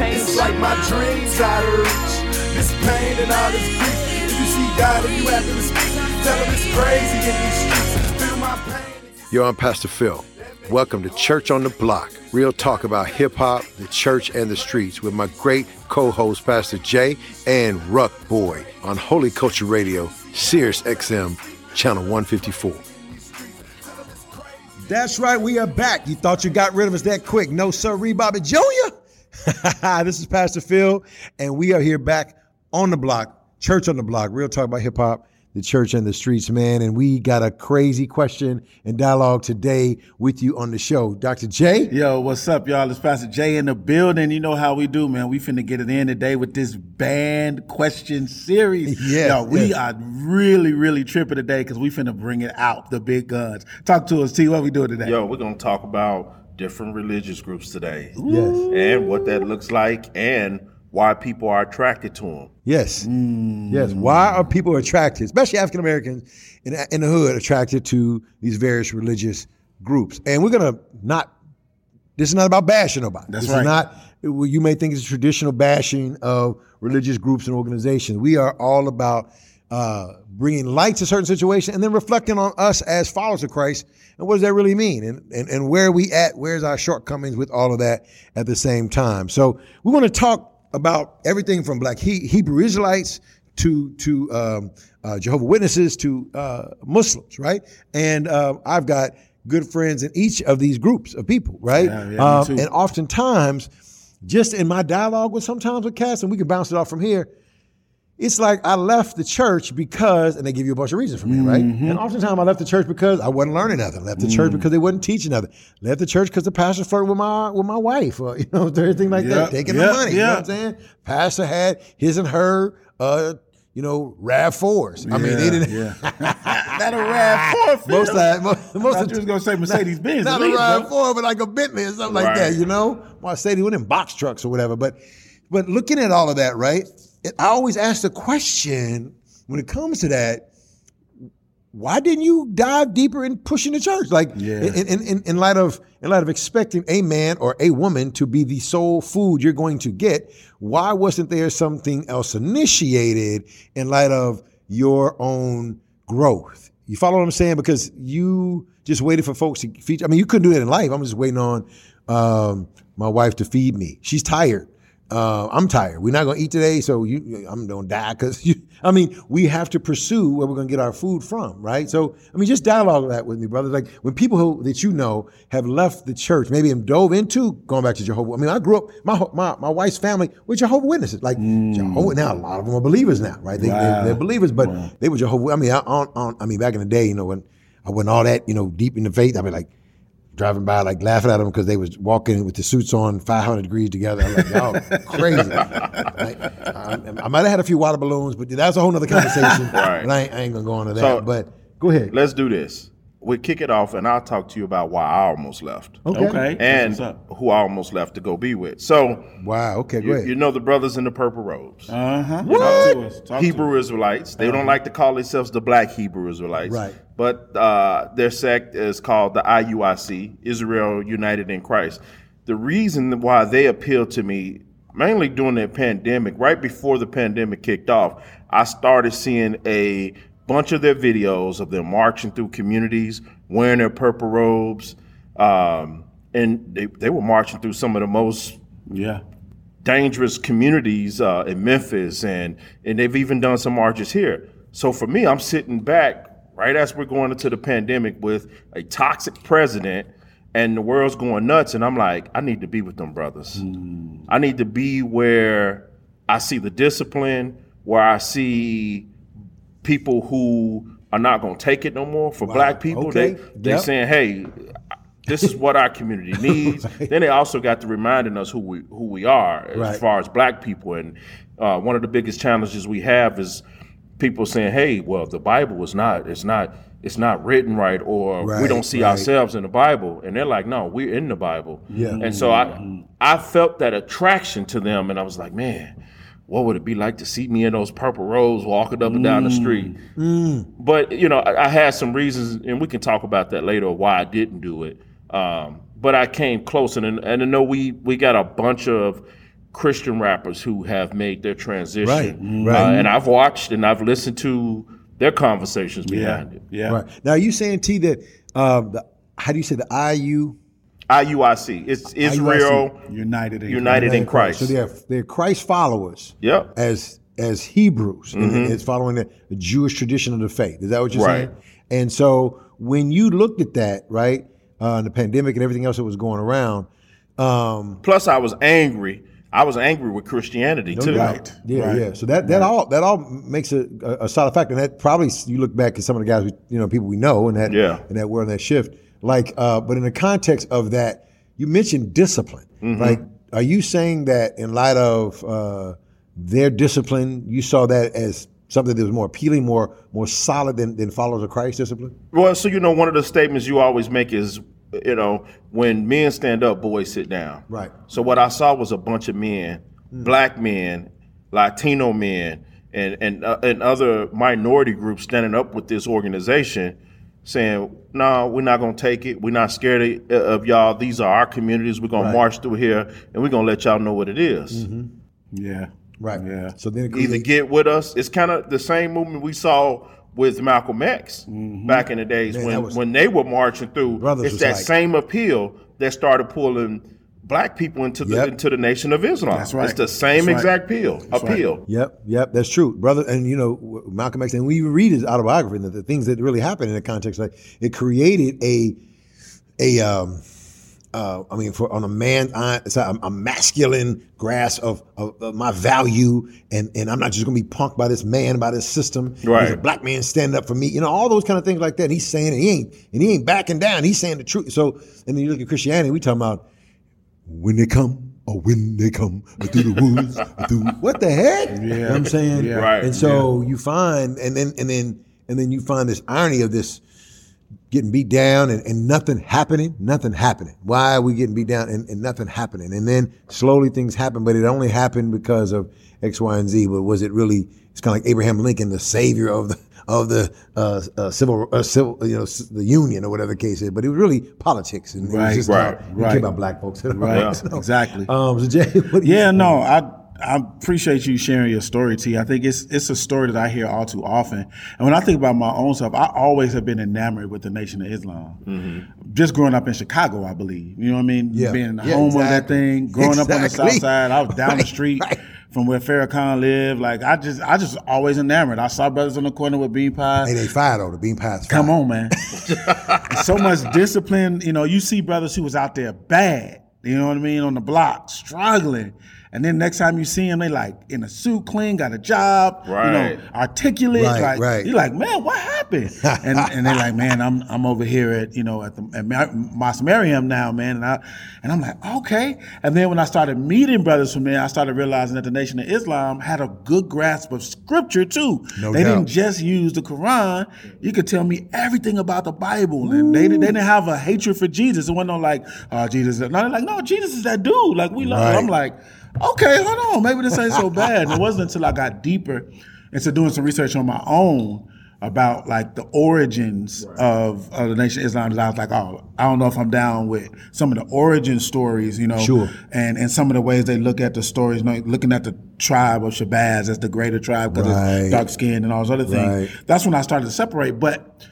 It's like my dreams out of reach. This pain and all this grief. If you see God and you have to speak, tell him it's crazy in these streets. Feel my pain. Yo, I'm Pastor Phil. Welcome to Church on the Block. Real talk about hip hop, the church, and the streets with my great co host, Pastor Jay and Ruck Boy on Holy Culture Radio, Sirius XM, Channel 154. That's right, we are back. You thought you got rid of us that quick. No, sir, Bobby Jr. this is Pastor Phil, and we are here back on the block, Church on the Block, real talk about hip hop the church and the streets, man. And we got a crazy question and dialogue today with you on the show. Dr. J. Yo, what's up, y'all? It's Pastor J in the building. You know how we do, man. We finna get it in today with this band question series. Yeah. Yo, we are really, really tripping today because we finna bring it out, the big guns. Talk to us, T. What we doing today? Yo, we're gonna talk about different religious groups today. Yes. And what that looks like and why people are attracted to them. Yes. Mm. Yes. Why are people attracted, especially African Americans in, in the hood, attracted to these various religious groups? And we're going to not, this is not about bashing nobody. That's this right. is not, you may think it's traditional bashing of religious groups and organizations. We are all about uh, bringing light to certain situations and then reflecting on us as followers of Christ. And what does that really mean? And, and, and where are we at? Where's our shortcomings with all of that at the same time? So we want to talk about everything from black he- Hebrew Israelites to to um, uh, Jehovah Witnesses to uh, Muslims, right? And uh, I've got good friends in each of these groups of people, right? Yeah, yeah, um, and oftentimes, just in my dialogue with sometimes with Cass, and we can bounce it off from here it's like I left the church because, and they give you a bunch of reasons for me, right? Mm-hmm. And oftentimes I left the church because I wasn't learning nothing. Left the Mm. church because they wasn't teaching nothing. Left the church because the pastor flirted with my with my wife, or you know, everything like Yep, that, taking yep, the money. You know what I'm saying? Pastor had his and her, uh, you know, Rav Fours. I mean, they didn't. Yeah. Not a Rav Four. Most of most, most I of you was gonna say Mercedes Benz. Not at a Rav. Four, but like a Bentley or something like that. You know, Mercedes went in box trucks or whatever. But but looking at all of that, right? I always ask the question when it comes to that. Why didn't you dive deeper in pushing the church? Like Yeah. in, in, in, in light of in light of expecting a man or a woman to be the sole food you're going to get, why wasn't there something else initiated in light of your own growth? You follow what I'm saying? Because you just waited for folks to feed. I mean, you couldn't do that in life. I'm just waiting on um, my wife to feed me. She's tired. Uh, I'm tired. We're not gonna eat today, so you, I'm gonna die because. I mean, we have to pursue where we're gonna get our food from, right? So, I mean, just dialogue that with me, brother. Like when people who, that you know have left the church, maybe have dove into going back to Jehovah. I mean, I grew up. My my my wife's family were Jehovah Witnesses. Like Jehovah. Now a lot of them are believers now, right? They, Wow. they, are believers, but they were Jehovah. I mean, I, on, on, I mean, back in the day, you know, when I wasn't all that, you know, deep in the faith, I'd be like driving by, like laughing at them because they was walking with the suits on 500 degrees together. I'm like, y'all crazy. Like, I, I might have had a few water balloons, but that's a whole nother conversation. Right. I ain't, I ain't gonna go into that. So- but go ahead. Let's do this. We'll kick it off and I'll talk to you about why I almost left. Okay. And who I almost left to go be with. So Wow. Okay. Go you, you know the brothers in the purple robes. Uh huh. What? Talk to us. Talk Hebrew to Israelites. They don't like to call themselves the black Hebrew Israelites. Right. But uh, their sect is called the IUIC, Israel United in Christ. The reason why they appealed to me, mainly during the pandemic, right before the pandemic kicked off, I started seeing a bunch of their videos of them marching through communities, wearing their purple robes. Um, and they, they were marching through some of the most. Yeah. dangerous communities uh, in Memphis, and and they've even done some marches here. So for me, I'm sitting back right as we're going into the pandemic with a toxic president, and the world's going nuts, and I'm like, I need to be with them brothers. I need to be where I see the discipline, where I see people who are not going to take it no more. For black people, Okay. they they Yep. saying, hey. This is what our community needs. Then they also got to reminding us who we who we are as Right. far as black people. And uh, one of the biggest challenges we have is people saying, "Hey, well, the Bible is not it's not it's not written right, or we don't see right. ourselves in the Bible." And they're like, "No, we're in the Bible." Yeah. And so I I felt that attraction to them, and I was like, "Man." What would it be like to see me in those purple robes walking up and down the street? But you know, I, I had some reasons, and we can talk about that later. Why I didn't do it. Um, but I came close, and and I know we we got a bunch of Christian rappers who have made their transition. Right, Uh, right. and I've watched and I've listened to their conversations behind it. Yeah. Right. Now, are you saying, T, that, um, the, how do you say the IU? IUIC. It's Israel United in United in Christ. So they're, they're Christ followers. Yep. As as Hebrews, and it's following the, the Jewish tradition of the faith. Is that what you're Mm-hmm. Right. saying? And so when you looked at that, right, uh, the pandemic and everything else that was going around, um, Plus, I was angry. I was angry with Christianity too. Right. Yeah, Right. yeah. So that that all that all makes a, a, a solid fact, and that probably you look back at some of the guys, we, you know, people we know, and that Yeah. and that were in that shift. Like, uh, but in the context of that, you mentioned discipline. Mm-hmm. Like, are you saying that in light of uh, their discipline, you saw that as something that was more appealing, more more solid than, than followers of Christ discipline? Well, so you know, one of the statements you always make is, you know, when men stand up, boys sit down. Right. So what I saw was a bunch of men, black men, Latino men, and and uh, and other minority groups standing up with this organization, saying, "No, we're not going to take it. We're not scared of, of y'all. These are our communities. We're going Right. to march through here, and we're going to let y'all know what it is. Mm-hmm. Yeah. Right. Yeah. So then it Either get with us. It's kind of the same movement we saw." With Malcolm X mm-hmm. back in the days Man, when, was- when they were marching through, Brothers it's that like- same appeal that started pulling black people into the Yep. into the nation of Islam. That's right. It's the same That's right. exact appeal. That's right. appeal. Yep, yep, that's true, brother. And you know, Malcolm X, and we read his autobiography, and the, the things that really happened in the context, like it created a, a, um, uh, I mean, for on a man, it's a, a masculine grasp of, of, of my value, and and I'm not just gonna be punked by this man, by this system. There's a black man standing up for me, you know, all those kind of things like that. And he's saying, and he ain't, and he ain't backing down. He's saying the truth. So, and then you look at Christianity, we talking about when they come or when they come through the woods, through what the heck? You know what I'm saying? Yeah. Right. And so you find, and then and then and then you find this irony of this getting beat down and, and nothing happening, nothing happening. Why are we getting beat down and, and nothing happening? And then slowly things happen, but it only happened because of X, Y, and Z. But was it really? It's kind of like Abraham Lincoln, the savior of the of the uh, uh, civil, uh, civil, you know, the union or whatever the case is. But it was really politics, and it was Right, just right, about, right. came about black folks. Right. So, Exactly. Um, so Jay, what do you Yeah, no, I I appreciate you sharing your story, T. I think it's it's a story that I hear all too often. And when I think about my own self, I always have been enamored with the Nation of Islam. Just growing up in Chicago, I believe. You know what I mean? Yeah. Being Yeah, home of that thing, growing up on the south side, I was down the street right. From where Farrakhan lived. Like I just I just always enamored. I saw brothers on the corner with bean pies. Hey, they fired though. The bean pies. Come on, man. So much discipline. You know, you see brothers who was out there bad, you know what I mean, on the block, struggling. And then next time you see them, they like in a suit, clean, got a job, right. you know, articulate. Right, like right. you're like, man, what happened? and and they're like, man, I'm I'm over here at you know at the at Mar- Mosque Maryam now, man. And I and I'm like, okay. And then when I started meeting brothers from there, I started realizing that the Nation of Islam had a good grasp of scripture too. No they doubt. didn't just use the Quran. You could tell me everything about the Bible, and they, they didn't have a hatred for Jesus. It wasn't no like, oh, Jesus. No, they're like, no, Jesus is that dude. Like we love. Right. I'm like, okay, hold on, maybe this ain't so bad. And it wasn't until I got deeper into doing some research on my own about like the origins of, of the Nation of Islam that I was like, oh, I don't know if I'm down with some of the origin stories, you know, Sure. and and some of the ways they look at the stories, you know, looking at the tribe of Shabazz as the greater tribe because Right. it's dark skin and all those other things. Right. That's when I started to separate. But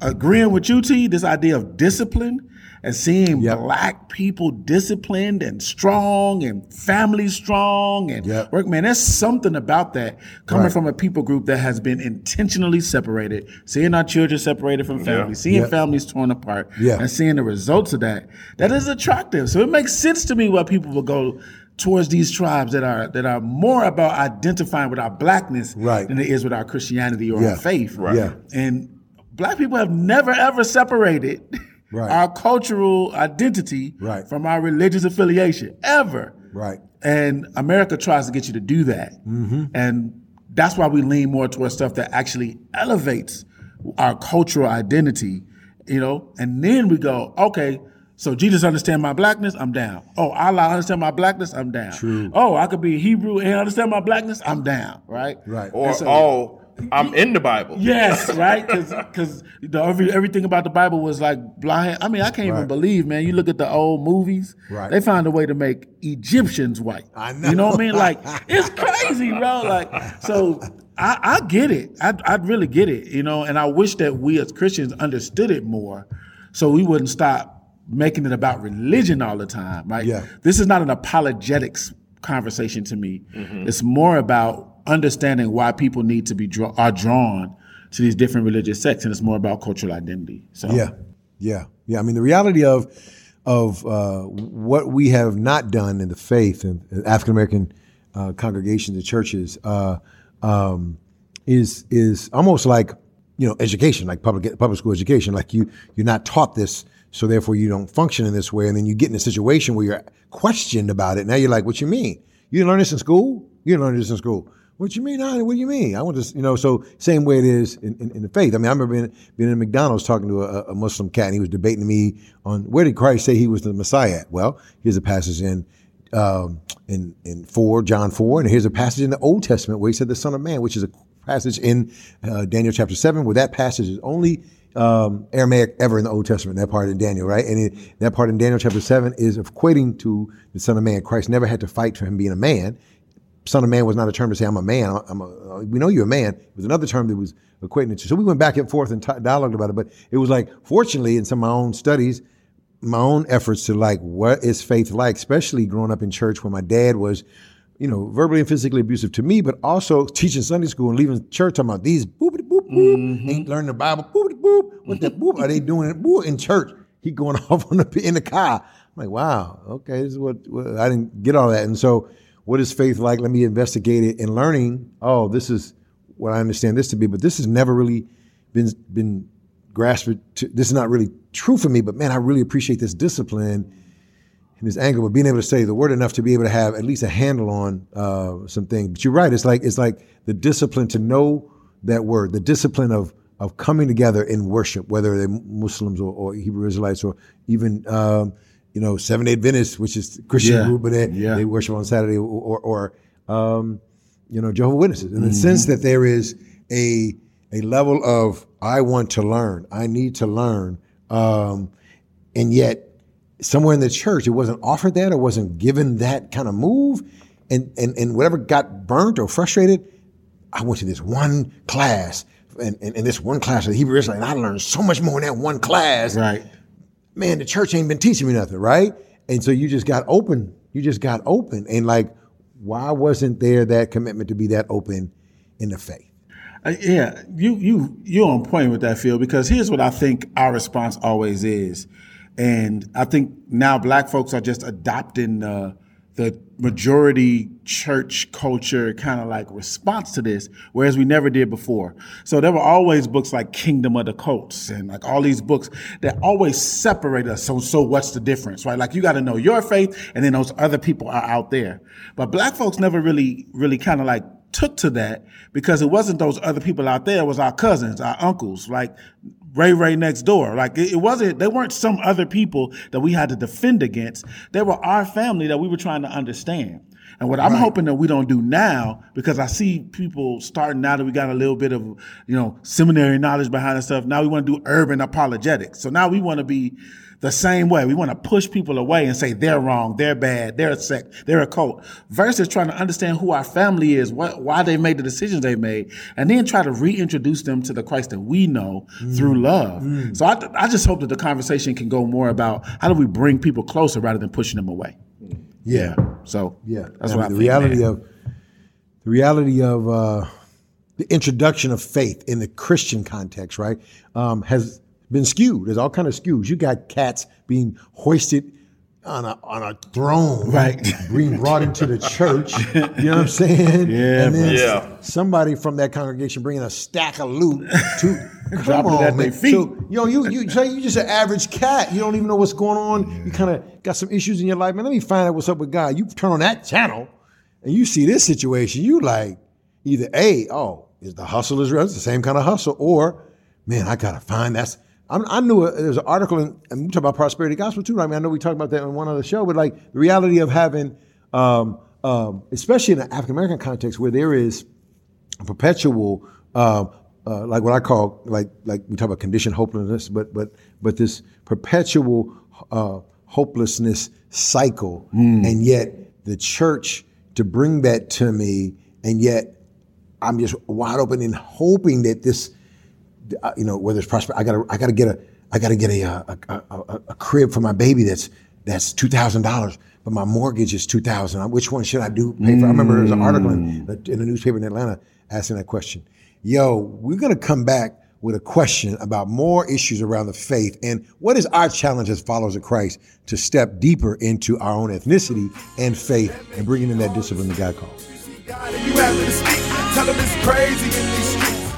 agreeing with you, T, this idea of discipline and seeing Yep. black people disciplined and strong and family strong and Yep. work, man, there's something about that coming Right. from a people group that has been intentionally separated, seeing our children separated from family, seeing Yep. families torn apart, Yeah. and seeing the results of that. That is attractive. So it makes sense to me why people will go towards these tribes that are that are more about identifying with our blackness Right. than it is with our Christianity or Yeah. our faith. Right. Yeah. And black people have never ever separated Right. our cultural identity Right. from our religious affiliation ever. Right. And America tries to get you to do that. Mm-hmm. And that's why we lean more towards stuff that actually elevates our cultural identity, you know? And then we go, okay, so Jesus understand my blackness, I'm down. Oh, Allah understand my blackness, I'm down. True. Oh, I could be Hebrew and understand my blackness, I'm down, right? Right. Or And so- all I'm in the Bible. Yes, right? Because every, everything about the Bible was like blind. I mean, I can't even believe, man. You look at the old movies, Right. they found a way to make Egyptians white. I know. You know what I mean? Like, it's crazy, bro. Like, so I, I get it. I, I really get it, you know, and I wish that we as Christians understood it more so we wouldn't stop making it about religion all the time, right? Yeah. This is not an apologetics conversation to me. Mm-hmm. It's more about understanding why people need to be draw, are drawn to these different religious sects, and it's more about cultural identity. So Yeah, yeah, yeah. I mean, the reality of of uh, what we have not done in the faith and African American uh, congregations and churches uh, um, is is almost like you know education, like public public school education. Like you you're not taught this, so therefore you don't function in this way, and then you get in a situation where you're questioned about it. Now you're like, "What you mean? You didn't learn this in school? You didn't learn this in school." What you mean? Honey? What do you mean? I want to, you know. So same way it is in, in, in the faith. I mean, I remember being, being in McDonald's talking to a, a Muslim cat, and he was debating me on where did Christ say he was the Messiah? at? Well, here's a passage in um, in in four John four, and here's a passage in the Old Testament where he said the Son of Man, which is a passage in uh, Daniel chapter seven, where that passage is only um, Aramaic ever in the Old Testament. That part in Daniel, right? And it, that part in Daniel chapter seven is equating to the Son of Man. Christ never had to fight for him being a man. Son of man was not a term to say I'm a man. I'm a, we know you're a man. It was another term that was equating it to. So we went back and forth and t- dialogued about it. But it was like, fortunately, in some of my own studies, my own efforts to like, what is faith like? Especially growing up in church where my dad was, you know, verbally and physically abusive to me, but also teaching Sunday school and leaving church talking about these boop boop boop, mm-hmm. ain't learning the Bible boop boop. What the boop are they doing it boop in church? He going off on the in the car. I'm like, wow, okay, this is what, what I didn't get all that. And so what is faith like? Let me investigate it and learning, oh, this is what I understand this to be, but this has never really been been grasped to this is not really true for me, but man, I really appreciate this discipline and this angle, but being able to say the word enough to be able to have at least a handle on uh, some things. But you're right, it's like it's like the discipline to know that word, the discipline of of coming together in worship, whether they're Muslims or, or Hebrew Israelites or even um, you know Seven Day Adventists, which is Christian Yeah. group, but they, Yeah. they worship on Saturday, or, or, um, you know Jehovah Witnesses, in the sense that there is a a level of I want to learn, I need to learn, um, and yet somewhere in the church it wasn't offered that or wasn't given that kind of move, and and and whatever got burnt or frustrated, I went to this one class. And, and, and this one class of Hebrew Israelite, and I learned so much more in that one class right. Man, the church ain't been teaching me nothing, right? And so you just got open. You just got open. And like, why wasn't there that commitment to be that open in the faith? Uh, yeah, you you you're on point with that, Phil. Because here's what I think our response always is, and I think now Black folks are just adopting uh, the majority church culture kind of like response to this, whereas we never did before. So there were always books like Kingdom of the Cults and like all these books that always separate us. So so what's the difference, right? Like you got to know your faith, and then those other people are out there. But Black folks never really really kind of like took to that because it wasn't those other people out there. It was our cousins, our uncles, like Ray Ray next door. Like it, it wasn't, they weren't some other people that we had to defend against. They were our family that we were trying to understand. And what I'm hoping that we don't do now, because I see people starting now that we got a little bit of, you know, seminary knowledge behind the stuff. Now we want to do urban apologetics. So now we want to be the same way. We want to push people away and say they're wrong, they're bad, they're a sect, they're a cult, versus trying to understand who our family is, what, why they made the decisions they made, and then try to reintroduce them to the Christ that we know through love. So I, I just hope that the conversation can go more about how do we bring people closer rather than pushing them away. Yeah. So Yeah. that's I what I mean, think. the reality man. of the reality of uh, the introduction of faith in the Christian context, right, um, has been skewed. There's all kind of skews. You got cats being hoisted on a on a throne, Right. Being brought into the church. You know what I'm saying? Yeah, And then Yeah. somebody from that congregation bringing a stack of loot to come it on, at their feet. So, you know, you you say you just an average cat. You don't even know what's going on. You kind of got some issues in your life, man. Let me find out what's up with God. You turn on that channel, and you see this situation. You like either a oh is the hustle is real? It's the same kind of hustle, or man, I gotta find that's. I'm, I knew a, there's an article in, and we talk about prosperity gospel too. I mean, I know we talked about that in one other show, but like the reality of having, um, um, especially in the African American context, where there is a perpetual um, uh, like what I call like like we talk about condition hopelessness, but but but this perpetual uh, hopelessness cycle, and yet the church to bring that to me, and yet I'm just wide open and hoping that this, uh, you know, whether it's prosper, I gotta I gotta get a I gotta get a uh, a, a, a, a crib for my baby that's that's two thousand dollars, but my mortgage is two thousand. Which one should I do pay for? I remember there was an article in, in the newspaper in Atlanta asking that question. Yo, we're gonna come back with a question about more issues around the faith and what is our challenge as followers of Christ to step deeper into our own ethnicity and faith and bringing in that discipline that God calls.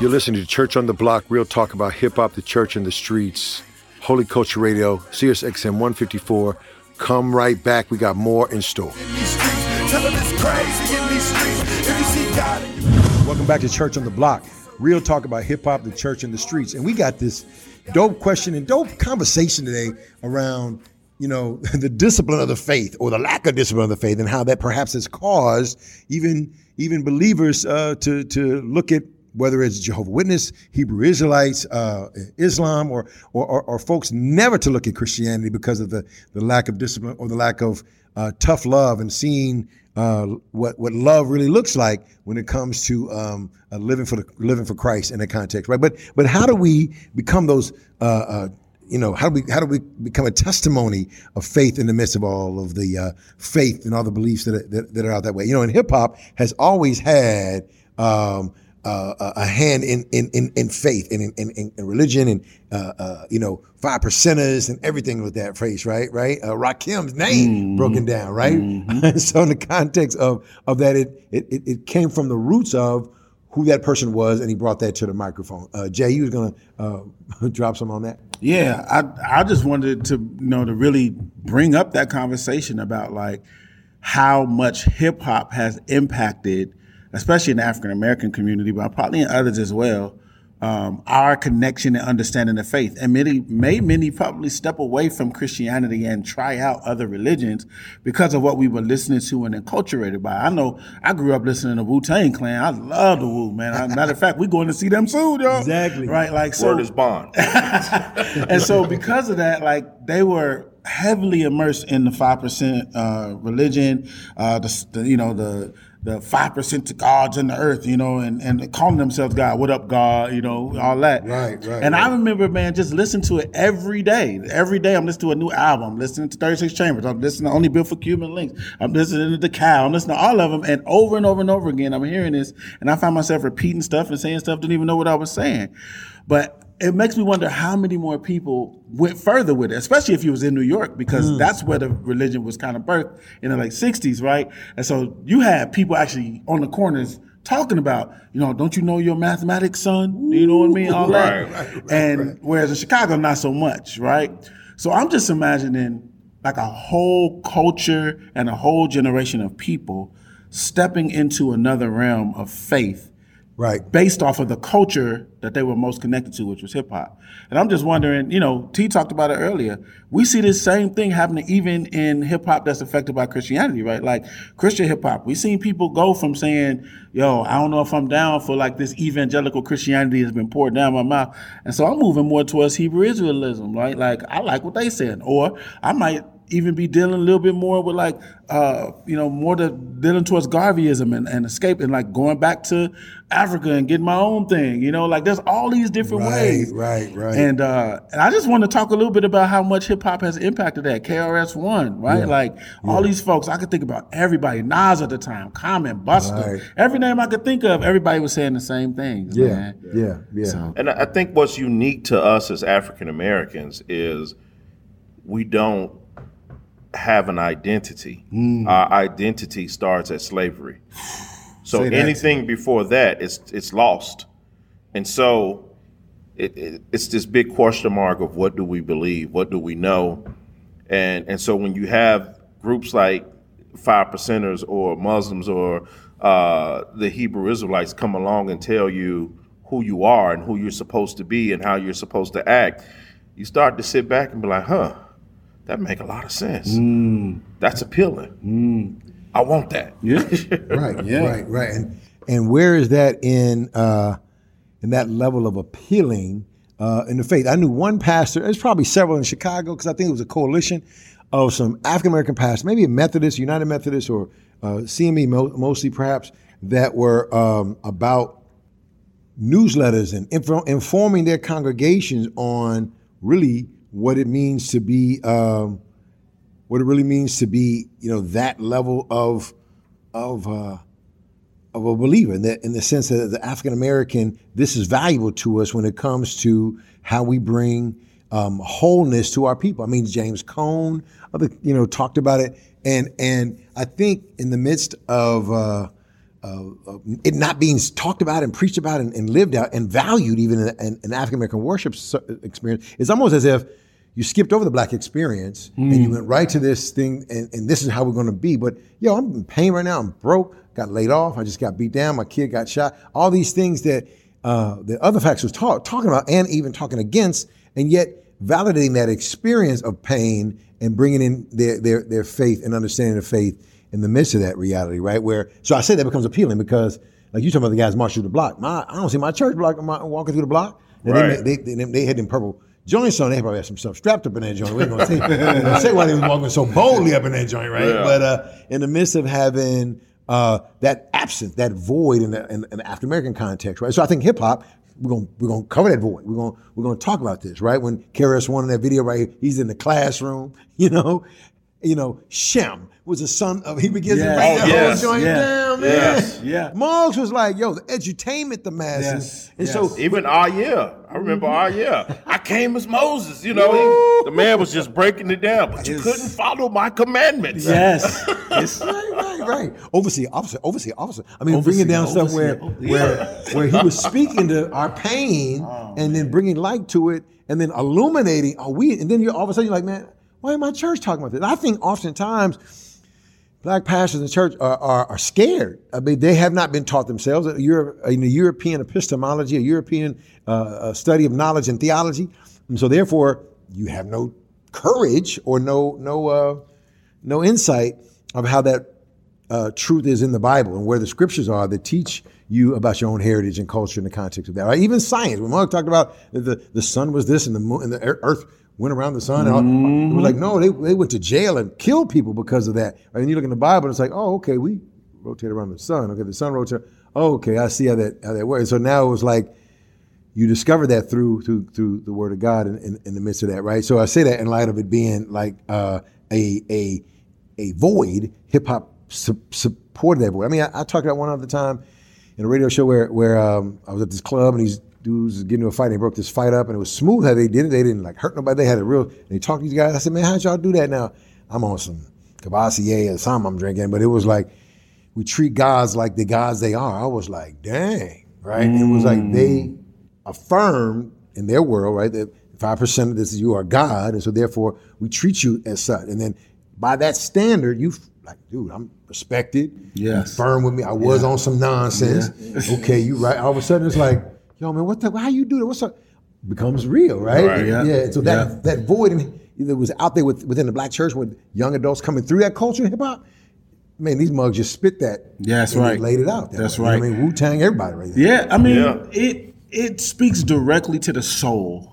God and you having to speak. Tell them it's crazy in these streets. You're listening to Church on the Block, real talk about hip hop, the church, and the streets. Holy Culture Radio, Sirius XM 154. Come right back. We got more in store. In these streets. Tell them it's crazy in these streets. If you see God and you Welcome back to Church on the Block. Real talk about hip hop, the church, and the streets. And we got this dope question and dope conversation today around, you know, the discipline of the faith or the lack of discipline of the faith and how that perhaps has caused even even believers uh, to to look at whether it's Jehovah Witness, Hebrew Israelites, uh, Islam, or, or, or folks never to look at Christianity because of the the lack of discipline or the lack of uh, tough love and seeing uh, what what love really looks like when it comes to um, uh, living for the living for Christ in that context, right? But but how do we become those? Uh, uh, you know, how do we how do we become a testimony of faith in the midst of all of the faith and all the beliefs that are, that, that are out that way? You know, and hip hop has always had. Um, uh, a- hand in in in, in faith and in, in, in religion and uh, uh, you know five percenters and everything with that phrase, right? Right? Uh, Rakim's name broken down, right? so in the context of of that, it, it it it came from the roots of who that person was, and he brought that to the microphone. Uh, Jay, you was gonna uh, drop some on that. Yeah, I I just wanted to you know to really bring up that conversation about like how much hip hop has impacted, especially in the African American community, but probably in others as well, um, our connection and understanding of faith. And many made many probably step away from Christianity and try out other religions because of what we were listening to and enculturated by. I know I grew up listening to Wu Tang Clan. I love the Wu man. I, matter of fact, we're going to see them soon, y'all. Exactly. Right, like so Word is bond. and so because of that, like they were heavily immersed in the five percent uh, religion, uh, the, the you know the the five percent to gods in the earth, you know, and and calling themselves God. What up, God? You know, all that. Right, right, And I remember, man, just listen to it every day. Every day, I'm listening to a new album. I'm listening to 36 Chambers. I'm listening to Only Built for Cuban Links. I'm listening to The Cow. I'm listening to all of them, and over and over and over again, I'm hearing this, and I find myself repeating stuff and saying stuff. Didn't even know what I was saying, but it makes me wonder how many more people went further with it, especially if you was in New York, because hmm. that's where the religion was kind of birthed in the late '60s, right? And so you had people actually on the corners talking about, you know, don't you know your mathematics, son? You know what I mean? All Right, that. and whereas in Chicago, not so much, right? So I'm just imagining like a whole culture and a whole generation of people stepping into another realm of faith Right. based off of the culture that they were most connected to, which was hip hop. And I'm just wondering, you know, T talked about it earlier. We see this same thing happening even in hip hop that's affected by Christianity, right? Like Christian hip hop. We've seen people go from saying, yo, I don't know if I'm down for like this evangelical Christianity has been poured down my mouth. And so I'm moving more towards Hebrew Israelism, right? Like I like what they said Or I might even be dealing a little bit more with like uh you know more to dealing towards Garveyism and, and escape and like going back to Africa and getting my own thing you know like there's all these different Right, ways right, right. and uh and I just want to talk a little bit about how much hip hop has impacted that KRS One right like all these folks I could think about everybody Nas at the time Common Busta Right. every name I could think of everybody was saying the same things Yeah. man. Yeah. Yeah. So, And I I think what's unique to us as African Americans is we don't have an identity. Our identity starts at slavery. So anything before that, it's it's lost. And so it, it, it's this big question mark of what do we believe? What do we know? And and so when you have groups like five percenters or Muslims or uh, the Hebrew Israelites come along and tell you who you are and who you're supposed to be and how you're supposed to act, you start to sit back and be like, huh, that make a lot of sense. That's appealing. I want that. yeah Right, Yeah. right, right. And and where is that in uh and that level of appealing uh, in the faith. I knew one pastor. There's probably several in Chicago because I think it was a coalition of some African American pastors, maybe a Methodist, United Methodist, or uh, CME mo- mostly perhaps, that were um, about newsletters and info- informing their congregations on really what it means to be um, what it really means to be you know that level of of uh, of a believer in the in the sense that the African American this is valuable to us when it comes to how we bring um, wholeness to our people. I mean James Cone, other you know talked about it, and and I think in the midst of uh, uh, it not being talked about and preached about and, and lived out and valued even in, in, in African American worship experience, it's almost as if you skipped over the black experience mm. and you went right to this thing and, and this is how we're going to be. But yo, I'm in pain right now. I'm broke. Got laid off. I just got beat down. My kid got shot. All these things that uh, the other facts was talk, talking about and even talking against, and yet validating that experience of pain and bringing in their their their faith and understanding of faith in the midst of that reality, right? Where so I say that becomes appealing because like you talking about the guys marching through the block. My I don't see my church block walking through the block. Right. They, they, they, they had them purple joints on. They probably had some stuff strapped up in that joint. We ain't gonna say, gonna say why they was walking so boldly up in that joint, right? Yeah. But uh, in the midst of having uh, that absence, that void in the, in, in the African American context, right? So I think hip hop we're gonna we're gonna cover that void. We're gonna we're gonna talk about this, right? When KRS One in that video, right? here, He's in the classroom, you know, you know, Shem was a son of, he begins yes. to break oh, the yes. whole joint down, man. Yes. Yeah. Moggs was like, yo, the edutainment, the masses. Yes. And yes. so. Even our year, I remember our mm-hmm. year. I came as Moses, you know, he, the man was just breaking it down, but you couldn't follow my commandments. Yes. right, right, right. Overseer, officer, overseer, officer. I mean, overseer, bringing down overseer, stuff where, oh, where, where he was speaking to our pain oh, and then bringing light to it and then illuminating, oh, we, and then you're all of a sudden you're like, man, why am my church talking about this? I think oftentimes black pastors in the church are, are, are, scared. I mean, they have not been taught themselves. In a European epistemology, a European uh, study of knowledge and theology, and so therefore you have no courage or no no uh, no insight of how that uh, truth is in the Bible and where the scriptures are that teach you about your own heritage and culture in the context of that. Right? Even science. When Mark talked about the the sun was this and the moon and the earth went around the sun. And mm-hmm. It was like, no, they, they went to jail and killed people because of that. And you look in the Bible, and it's like, oh, okay, we rotate around the sun. Okay, the sun rotates. Oh, okay, I see how that how that works. So now it was like you discover that through through through the Word of God in, in, in the midst of that, right? So I say that in light of it being like uh, a a a void. Hip hop su- supported that void. I mean, I, I talked about one other time in a radio show where where um, I was at this club and these dudes getting into a fight. And they broke this fight up, and it was smooth how they did it. They didn't like hurt nobody. They had a real. they talked to these guys. I said, man, how'd y'all do that? Now I'm on some Courvoisier or something I'm drinking, but it was like we treat gods like the gods they are. I was like, dang, right? Mm. It was like they affirmed in their world, right, that five percent of this is you are God, and so therefore we treat you as such. And then by that standard, you like, dude, I'm respected. Yes. Firm with me. I was yeah. on some nonsense. Yeah. okay, you right. All of a sudden it's like, yo, man, what the, how you do that? What's up? Becomes real, right? right yeah. yeah. So that yeah. that void in, that was out there with, within the black church with young adults coming through that culture hip hop. Man, these mugs just spit that. Yeah, that's right. Laid it out. That that's way. right. I mean, Wu Tang, everybody right there. Yeah, I mean, yeah. it it speaks directly to the soul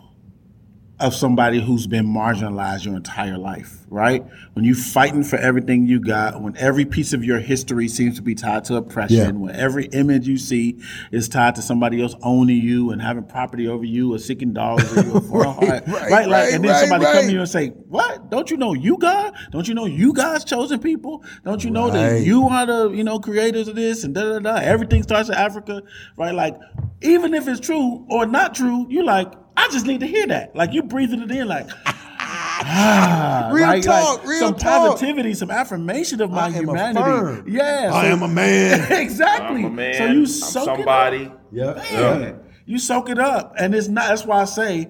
of somebody who's been marginalized your entire life, right? When you're fighting for everything you got, when every piece of your history seems to be tied to oppression, yeah. when every image you see is tied to somebody else owning you and having property over you or seeking dollars or right, right, right, right, like, and then right, somebody come to you and say, "What? Don't you know you God? Don't you know you God's chosen people? Don't you know that you are the you know creators of this and da da da? Everything starts in Africa, right? Like, even if it's true or not true, you like." I just need to hear that. Like you breathing it in, like ah, real right? talk, like real some talk. positivity, some affirmation of my I humanity. Yeah, I am a man. exactly. I'm a man. So you soak I'm somebody. It up. Yeah. yeah. You soak it up, and it's not. That's why I say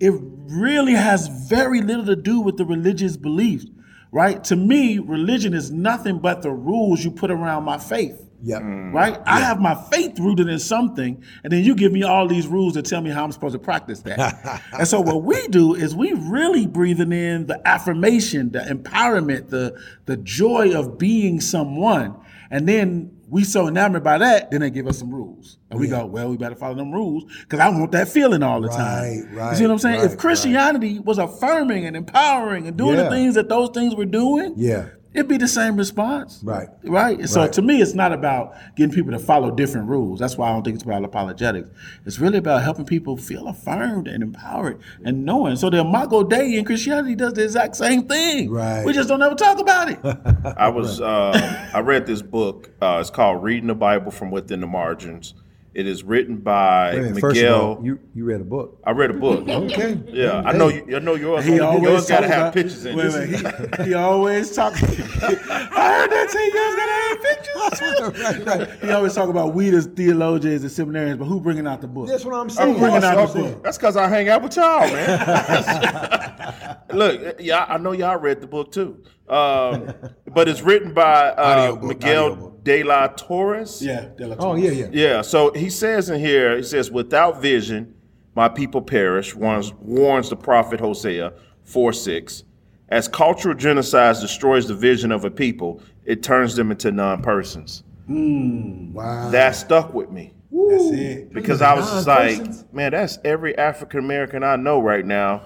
it really has very little to do with the religious beliefs, right? To me, religion is nothing but the rules you put around my faith Yep. Mm, right? I have my faith rooted in something, and then you give me all these rules that tell me how I'm supposed to practice that. and so what we do is we really breathing in the affirmation, the empowerment, the the joy of being someone. And then we so enamored by that, then they give us some rules. And we go, well, we better follow them rules because I want that feeling all the time. Right, you see what I'm saying? right, if right. Christianity was affirming and empowering and doing Yeah. the things that those things were doing, Yeah. It'd be the same response. Right. Right. So to me, it's not about getting people to follow different rules. That's why I don't think it's about apologetics. It's really about helping people feel affirmed and empowered and knowing. So the Imago Dei in Christianity does the exact same thing. Right. We just don't ever talk about it. I was uh, I read this book. Uh, it's called "Reading the Bible from Within the Margins." It is written by Wait a Miguel. First all, you, you read a book. I read a book. Okay. Yeah, I know. You, I know yours. He yours always got to talk have pictures in wait, it. wait, he, he always talk. I heard that say you guys gotta have pictures. right, right. He always talk about we as theologians and seminarians, but who bringing out the book? That's what I'm Who saying. bringing out That's the book? That's because I hang out with y'all, man. Look, yeah, I know y'all read the book too, um, but it's written by uh, Audiobook, Miguel de la Torres. Yeah. De La Oh, yeah, yeah. Yeah, so he says in here, he says, without vision, my people perish, warns, warns the prophet Hosea 4 6. As cultural genocide destroys the vision of a people, it turns them into non persons. Wow. That stuck with me That's it. because I was just like, man, that's every African American I know right now.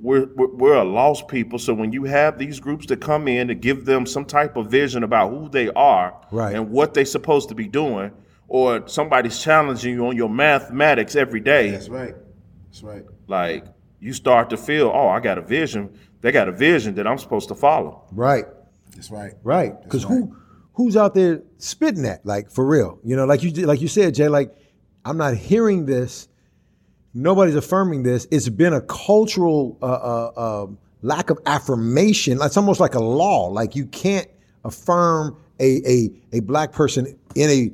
We're, we're, we're a lost people. So when you have these groups that come in to give them some type of vision about who they are Right. and what they're supposed to be doing, or somebody's challenging you on your mathematics every day, That's right. That's right. like you start to feel, oh, I got a vision. They got a vision that I'm supposed to follow. Right. That's right. Right. Because who who's out there spitting that? Like for real. You know, like you like you said, Jay, like I'm not hearing this. Nobody's affirming this. It's been a cultural uh, uh, um lack of affirmation. It's almost like a law. Like you can't affirm a a, a black person in a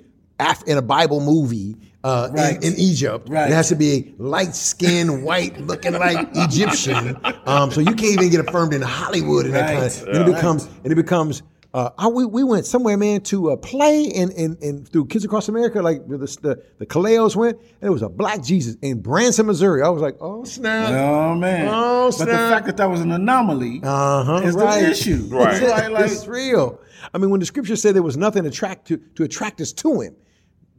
in a Bible movie uh, Right. in, in Egypt. Right. It has to be a light skinned, white looking like Egyptian. Um, so you can't even get affirmed in Hollywood and that kind of. Right. Then it becomes and it becomes. Uh, I, we, we went somewhere, man, to a play and, in, in through Kids Across America, like the the, the Kaleos went, and it was a black Jesus in Branson, Missouri. I was like, oh snap! Oh man! Oh, but the fact that that was an anomaly Uh huh. is right. the issue, Right. It's, like- it's real. I mean, when the scripture said there was nothing attract to to attract us to him,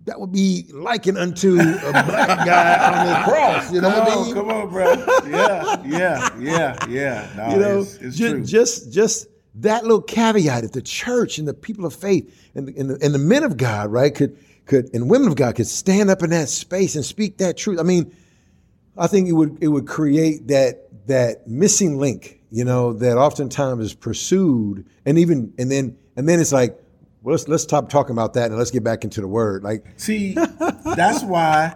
that would be likened unto a black guy on the cross. You know Come what I on, mean? come on, bro. Yeah, yeah, yeah, yeah. No, you know, it's, it's true. just just that little caveat that the church and the people of faith and the, and the, and the men of God, right, could could and women of God could stand up in that space and speak that truth. I mean, I think it would it would create that that missing link, you know, that oftentimes is pursued, and even and then and then it's like, well, let's let's stop talking about that and let's get back into the word. Like, See, that's why,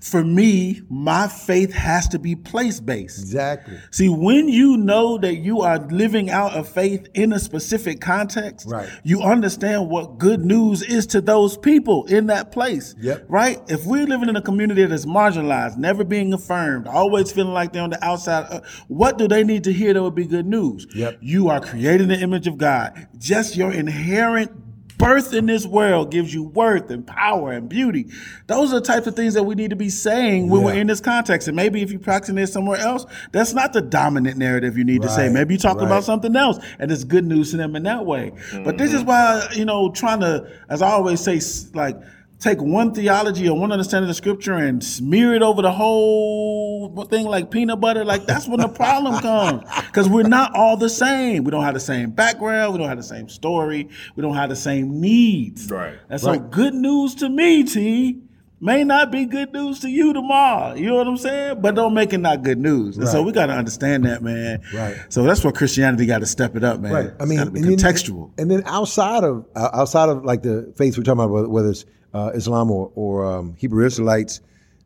for me, my faith has to be place based. exactly, See, when you know that you are living out a faith in a specific context, Right. you understand what good news is to those people in that place. Yep. Right? If we're living in a community that's marginalized, never being affirmed, always feeling like they're on the outside, uh, what do they need to hear that would be good news? Yep. You are created in the image of God. Just your inherent birth in this world gives you worth and power and beauty. Those are the types of things that we need to be saying when we're in this context. And maybe if you're practicing this somewhere else, that's not the dominant narrative you need to say. Maybe you talk right. about something else and it's good news to them in that way. But this is mm-hmm. why, you know, trying to, as I always say, like, take one theology or one understanding of scripture and smear it over the whole thing like peanut butter, like that's when the problem comes. Because we're not all the same. We don't have the same background. We don't have the same story. We don't have the same needs. Right. And so good news to me, T, may not be good news to you tomorrow. You know what I'm saying? But don't make it not good news. And so we got to understand that, man. Right. So that's where Christianity got to step it up, man. Right. I mean, got to be and then- contextual. and then outside of uh, outside of like the faith we're talking about, whether- whether it's uh, Islam or, or um, Hebrew Israelites,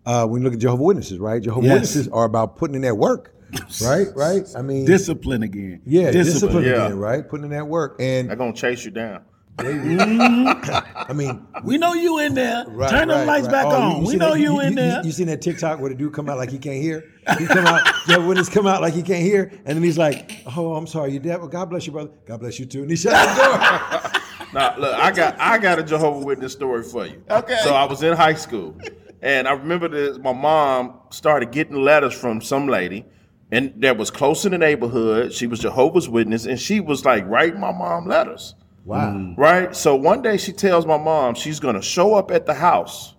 uh, when you look at Jehovah Witnesses, right? Jehovah Yes. Witnesses are about putting in that work, right? Right. I mean, discipline again. yeah, discipline, Yeah. again, right? Putting in that work, and They're gonna chase you down. I mean, We know you in there. Right, Turn them right, lights right. back Oh, on. we know that- you, in there. You, seen that TikTok where the dude come out like he can't hear? He come out, Jehovah Witness come out like he can't hear, and then he's like, "Oh, I'm sorry, you dead? Well, God bless you, brother. God bless you too." And he shut the door. Now, look, I got I got a Jehovah Witness story for you. Okay. So I was in high school, and I remember this. My mom started getting letters from some lady, and that was close in the neighborhood. She was Jehovah's Witness, and she was like writing my mom letters. Wow. Mm. Right. So one day she tells my mom she's gonna show up at the house,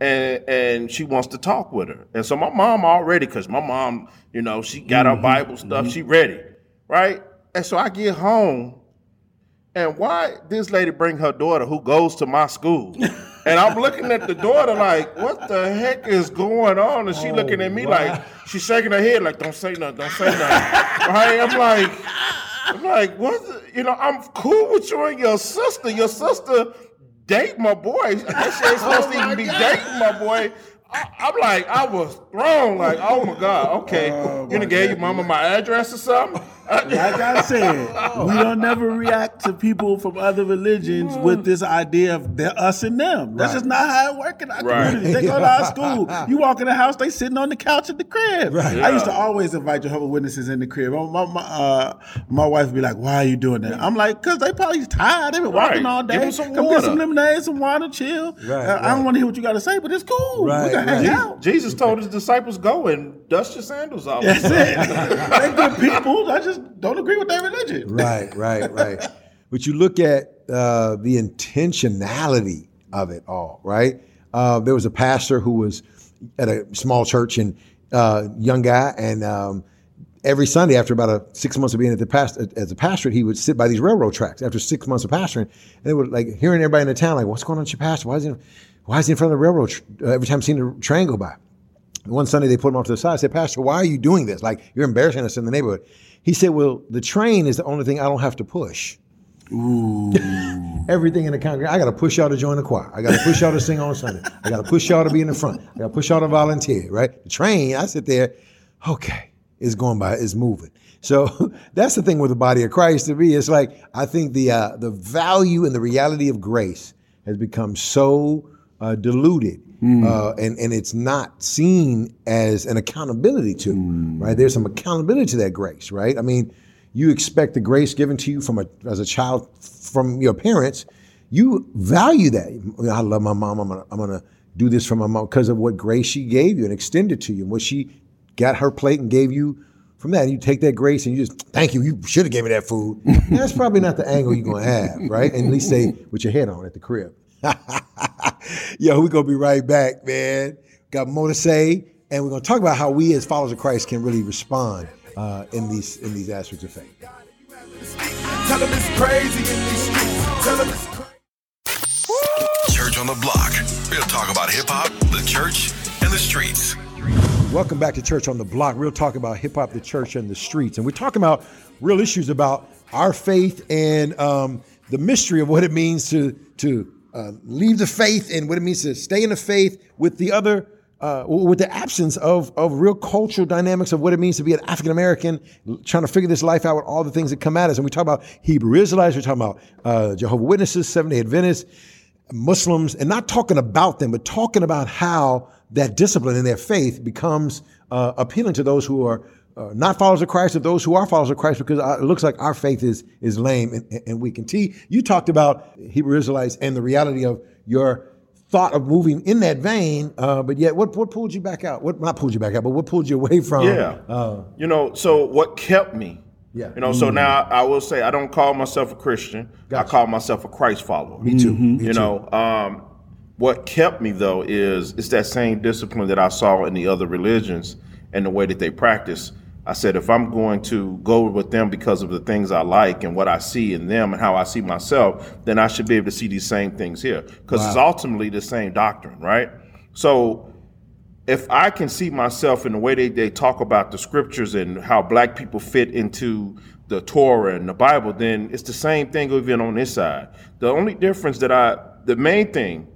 and and she wants to talk with her. And so my mom already, cause my mom, you know, she got her mm-hmm. Bible stuff, mm-hmm. she ready, right? And so I get home, and why this lady bring her daughter who goes to my school? And I'm looking at the daughter like, what the heck is going on? And she looking at me like, she's shaking her head like, don't say nothing, don't say nothing. right? I'm like, I'm like, what? You know, I'm cool with you and your sister. Your sister date my boy. She ain't supposed to even be dating my boy. I, I'm like, I was thrown. Like, oh my god, okay. you done gave your mama my address or something? Like I said, we don't never react to people from other religions with this idea of they're us and them. That's just not how it works in our Right. community. They go to our school. You walk in the house, they sitting on the couch at the crib. Right. I used to always invite Jehovah Witnesses in the crib. My, my, my, uh, my wife would be like, "Why are you doing that?" I'm like, "Cause they probably tired. They've been walking Right. all Give day. 'em some Come water. get some lemonade, some water, chill. Right, Uh, I don't want to hear what you got to say, but it's cool. Right, we can hang right. out. Jesus told his disciples, go and dust your sandals off. That's it. they good people. I just don't agree with their religion. right, right, right. But you look at uh, the intentionality of it all, right? Uh, there was a pastor who was at a small church and uh, young guy, and um, every Sunday after about a six months of being at the past as a pastor, he would sit by these railroad tracks after six months of pastoring, and they would like hearing everybody in the town like, "What's going on with your pastor? Why is he, why is he in front of the railroad tr- uh, every time seeing the train go by?" One Sunday they put him off to the side. I said, Pastor, why are you doing this? Like you're embarrassing us in the neighborhood. He said, Well, the train is the only thing I don't have to push. Ooh. Everything in the congregation. I got to push y'all to join the choir. I got to push y'all to sing on Sunday. I got to push y'all to be in the front. I got to push y'all to volunteer. Right? The train. I sit there. Okay, it's going by. It's moving. So that's the thing with the body of Christ. To me, it's like I think the uh, the value and the reality of grace has become so uh, diluted, uh, and and it's not seen as an accountability to. Right? There's some accountability to that grace. Right? I mean, you expect the grace given to you from a as a child from your parents. You value that. I love my mom. I'm gonna I'm gonna do this for my mom because of what grace she gave you and extended to you, and what she got her plate and gave you from that. And you take that grace and you just thank you. You should have gave me that food. That's probably not the angle you're gonna have, right? And at least say with your head on at the crib. Yo, we're gonna be right back, man. Got more to say, and we're gonna talk about how we as followers of Christ can really respond uh, in these in these aspects of faith. Tell them it's crazy in these streets. Tell them it's crazy. Church on the Block. We'll talk about hip hop, the church, and the streets. Welcome back to Church on the Block. We'll talk about hip hop, the church, and the streets. And we're talking about real issues about our faith and um, the mystery of what it means to to uh, leave the faith and what it means to stay in the faith with the other. Uh, with the absence of, of real cultural dynamics of what it means to be an African American, trying to figure this life out with all the things that come at us. And we talk about Hebrew Israelites, we're talking about uh, Jehovah Witnesses, Seventh day Adventists, Muslims, and not talking about them, but talking about how that discipline in their faith becomes uh, appealing to those who are uh, not followers of Christ, or those who are followers of Christ, because uh, it looks like our faith is is lame and, and weak. And T, you talked about Hebrew Israelites and the reality of your thought of moving in that vein, uh, but yet what what pulled you back out? What not pulled you back out, but what pulled you away from? Yeah. uh, you know, so what kept me? Yeah. You know, so now I will say I don't call myself a Christian. Gotcha. I call myself a Christ follower. me too. Me you too. know, um, what kept me though is it's that same discipline that I saw in the other religions and the way that they practice. I said if I'm going to go with them because of the things I like and what I see in them and how I see myself, then I should be able to see these same things here because it's ultimately the same doctrine, right? So if I can see myself in the way they, they talk about the scriptures and how black people fit into the Torah and the Bible, then it's the same thing even on this side. The only difference that I, the main thing,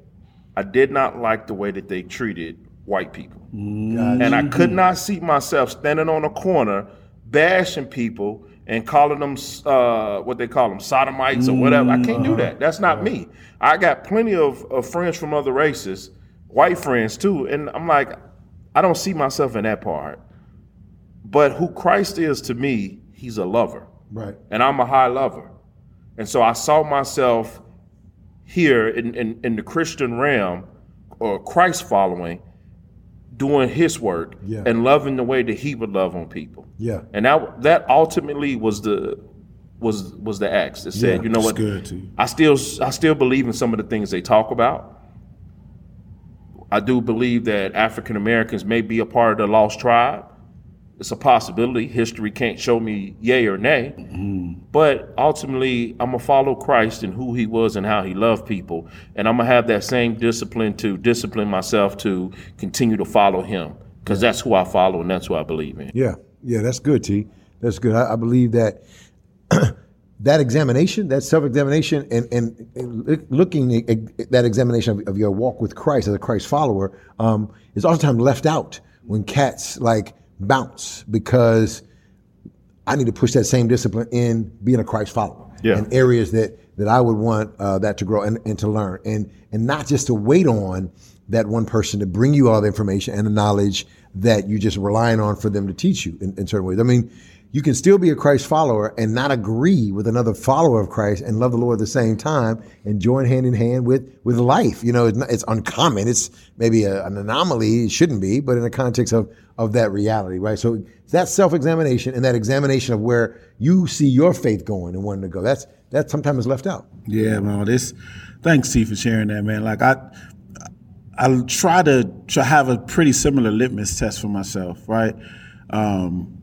I did not like the way that they treated white people. And I could not see myself standing on a corner bashing people and calling them uh, what they call them sodomites or whatever. I can't do that. That's not me. I got plenty of, of friends from other races, white friends too, and I'm like, I don't see myself in that part. But who Christ is to me, he's a lover. Right. And I'm a high lover. And so I saw myself here in, in, in the Christian realm or Christ following, doing his work Yeah. and loving the way that he would love on people. Yeah. And that that ultimately was the was was the acts that said, Yeah, you know what, good, too. I still I still believe in some of the things they talk about. I do believe that African Americans may be a part of the lost tribe. It's a possibility. History can't show me yay or nay. But ultimately, I'm gonna follow Christ and who He was and how He loved people, and I'm gonna have that same discipline to discipline myself to continue to follow Him, because that's who I follow and that's who I believe in. Yeah, yeah, that's good, T. That's good. I, I believe that that examination, that self-examination, and and, and looking at that examination of, of your walk with Christ as a Christ follower um, is oftentimes left out when cats like bounce because I need to push that same discipline in being a Christ follower. Yeah. In areas that that I would want uh, that to grow and, and to learn, and and not just to wait on that one person to bring you all the information and the knowledge that you're just relying on for them to teach you in, in certain ways. I mean, you can still be a Christ follower and not agree with another follower of Christ and love the Lord at the same time and join hand in hand with with life. You know, it's, not, it's uncommon. It's maybe a, an anomaly. It shouldn't be, but in the context of of that reality, right? So that self examination and that examination of where you see your faith going and wanting to go. That's that sometimes is left out. Yeah, man. This. Thanks, T, for sharing that, man. Like I, I try to to have a pretty similar litmus test for myself, right? Um,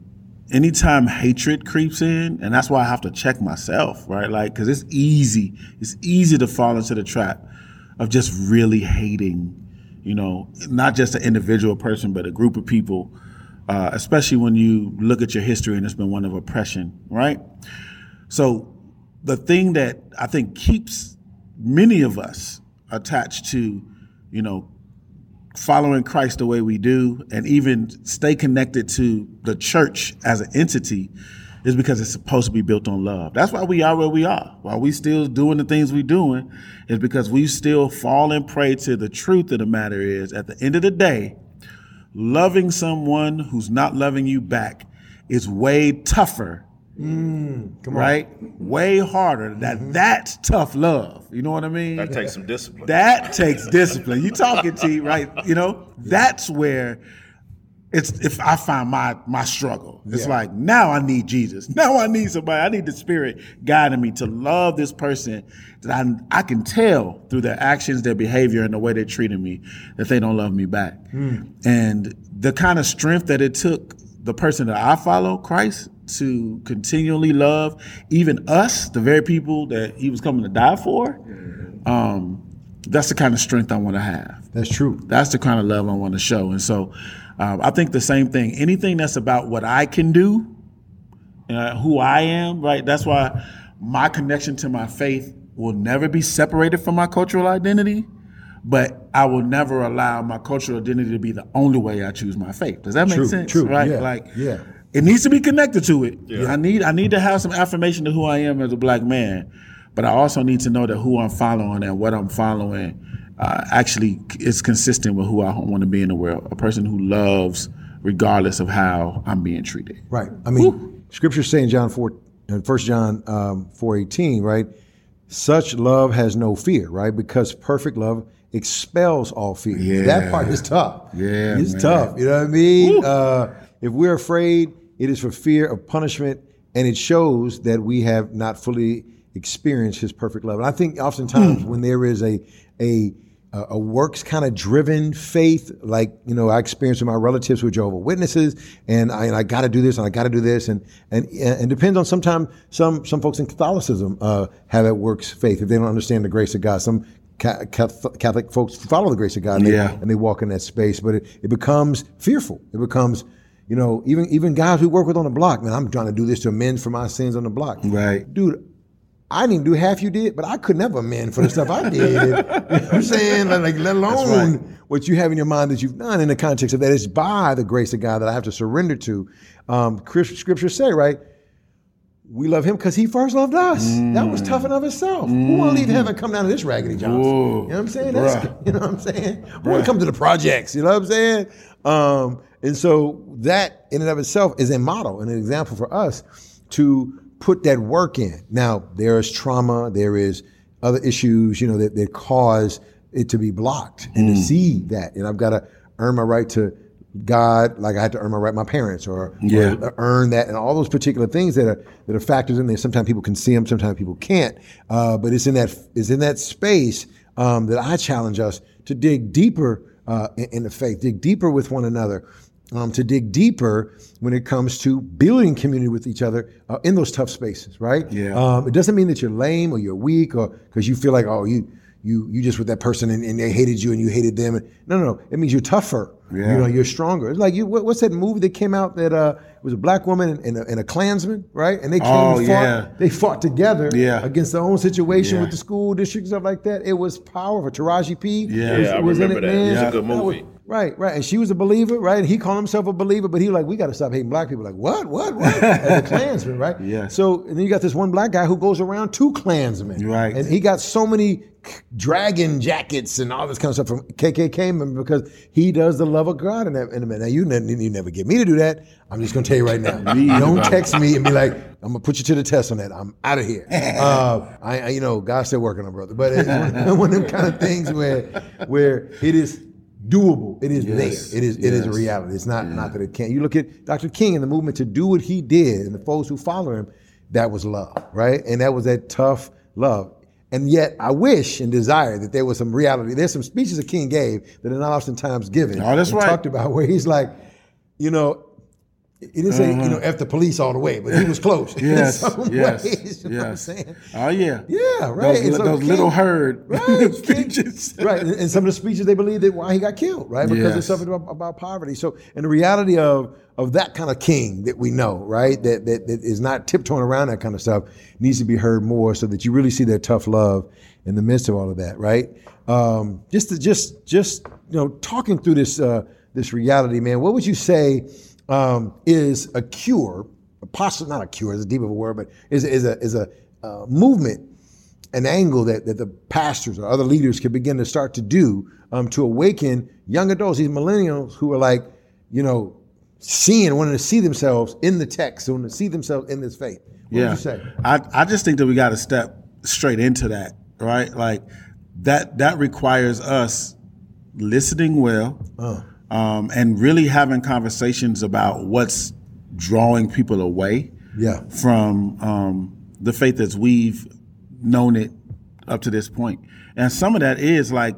anytime hatred creeps in, and that's why I have to check myself, right? Like, because it's easy, it's easy to fall into the trap of just really hating, you know, not just an individual person, but a group of people. Uh, especially when you look at your history and it's been one of oppression, right? So the thing that I think keeps many of us attached to, you know, following Christ the way we do and even stay connected to the church as an entity is because it's supposed to be built on love. That's why we are where we are. While we still doing the things we're doing is because we still fall and prey to the truth of the matter is at the end of the day, loving someone who's not loving you back is way tougher Mm, right? Way harder. That mm-hmm. that's tough love. You know what I mean? That takes some discipline. That takes discipline. You talking T, right? You know, that's where it's if I find my my struggle. It's Yeah. like now I need Jesus. Now I need somebody. I need the Spirit guiding me to love this person that I I can tell through their actions, their behavior, and the way they're treating me that they don't love me back. Hmm. And the kind of strength that it took the person that I follow, Christ, to continually love even us, the very people that He was coming to die for. Um, that's the kind of strength I want to have. That's true. That's the kind of love I want to show. And so um, I think the same thing. Anything that's about what I can do, uh, who I am, right? That's why my connection to my faith will never be separated from my cultural identity. But I will never allow my cultural identity to be the only way I choose my faith. Does that make True, sense? true, Right? yeah, Like, yeah. It needs to be connected to it. I need I need to have some affirmation to who I am as a black man, but I also need to know that who I'm following and what I'm following uh, actually is consistent with who I want to be in the world. A person who loves regardless of how I'm being treated. Right. I mean, Scripture saying John four, uh, First John um, four eighteen, right? Such love has no fear, right? Because perfect love expels all fear. Yeah. That part is tough. Yeah, it's man. tough. You know what I mean? Uh, if we're afraid, it is for fear of punishment, and it shows that we have not fully experienced His perfect love. And I think oftentimes Hmm. when there is a a a a works kind of driven faith, like you know, I experienced with my relatives who are Jehovah Witnesses, and I, and I got to do this and I got to do this, and and and depends on sometimes some some folks in Catholicism uh, have that works faith if they don't understand the grace of God. Some Ca- Catholic folks follow the grace of God, and, they, Yeah. and they walk in that space, but it, it becomes fearful. It becomes you know, even even guys we work with on the block, man, I'm trying to do this to amend for my sins on the block. Right. Dude, I didn't do half you did, but I could never amend for the stuff I did. you know what I'm saying? Like, let alone what you have in your mind that you've done in the context of that. It's by the grace of God that I have to surrender to. Um, scriptures say, right? We love him because he first loved us. That was tough enough itself. Who want to leave heaven come down to this raggedy Johnson? You know what I'm saying? That's, you know what I'm saying? We want to come to the projects. You know what I'm saying? Um, and so that in and of itself is a model and an example for us to put that work in. Now there is trauma, there is other issues, you know, that, that cause it to be blocked and to see that. And I've got to earn my right to God, like I had to earn my right, my parents, or, Yeah. or earn that, and all those particular things that are that are factors in there. Sometimes people can see them, sometimes people can't. Uh, but it's in that it's in that space um, that I challenge us to dig deeper uh, in, in the faith, dig deeper with one another, um, to dig deeper when it comes to building community with each other uh, in those tough spaces. Right? Yeah. Um, it doesn't mean that you're lame or you're weak or because you feel like oh you. You, you just with that person and, and they hated you and you hated them. No, no, no. It means you're tougher. Yeah. You know, you're stronger. It's like you. What, what's that movie that came out that uh, it was a black woman and, and, a, and a Klansman, right? And they came Oh, and fought. yeah. They fought together Yeah. against their own situation Yeah. with the school district and stuff like that. It was powerful. Taraji P. Yeah. was, Yeah, I was in remember it, that. man. It was a good movie. Right, right. And she was a believer, right? And he called himself a believer, but he was like, we got to stop hating black people. Like, what, what, what? As a Klansman, right? Yeah. So, and then you got this one black guy who goes around two Klansmen. Right. And he got so many dragon jackets and all this kind of stuff from KKK men because he does the love of God in that in a minute. Now you, ne- you never get me to do that. I'm just gonna tell you right now. Don't text me and be like, I'm gonna put you to the test on that. I'm out of here. Uh, I, I- you know, God's still working on brother, but it's one, one of them kind of things where where it is doable. It is Yes. there. It is it is a reality. It's not not that it can't. You look at Dr. King and the movement to do what he did and the folks who follow him. That was love, right? And that was that tough love. And yet, I wish and desire that there was some reality. There's some speeches that King gave that are not oftentimes given. Oh, that's right. Talked about where he's like, you know, he didn't say you know f the police all the way, but he was close. Uh-huh. Yes, yes, ways, you know what I'm yes. saying? Oh yeah, Yeah, right. Those, so those King- little herd Right, King- speeches. right. And some of the speeches they believe that why he got killed, right? Because Yes. suffered about, about poverty. So, and the reality of of that kind of king that we know, right, that, that that is not tiptoeing around that kind of stuff, needs to be heard more, so that you really see their tough love in the midst of all of that, right? Um, just to, just just you know, talking through this uh, this reality, man. What would you say um, is a cure? Possibly not a cure; it's a deep of a word, but is is a is a uh, movement an angle that, that the pastors or other leaders could begin to start to do um, to awaken young adults, these millennials who are like, you know, seeing, wanting to see themselves in the text, wanting to see themselves in this faith. What yeah, would you say? I I just think that we got to step straight into that, right? Like that that requires us listening well, Uh. Um, and really having conversations about what's drawing people away Yeah. from um, the faith as we've known it up to this point. And some of that is like,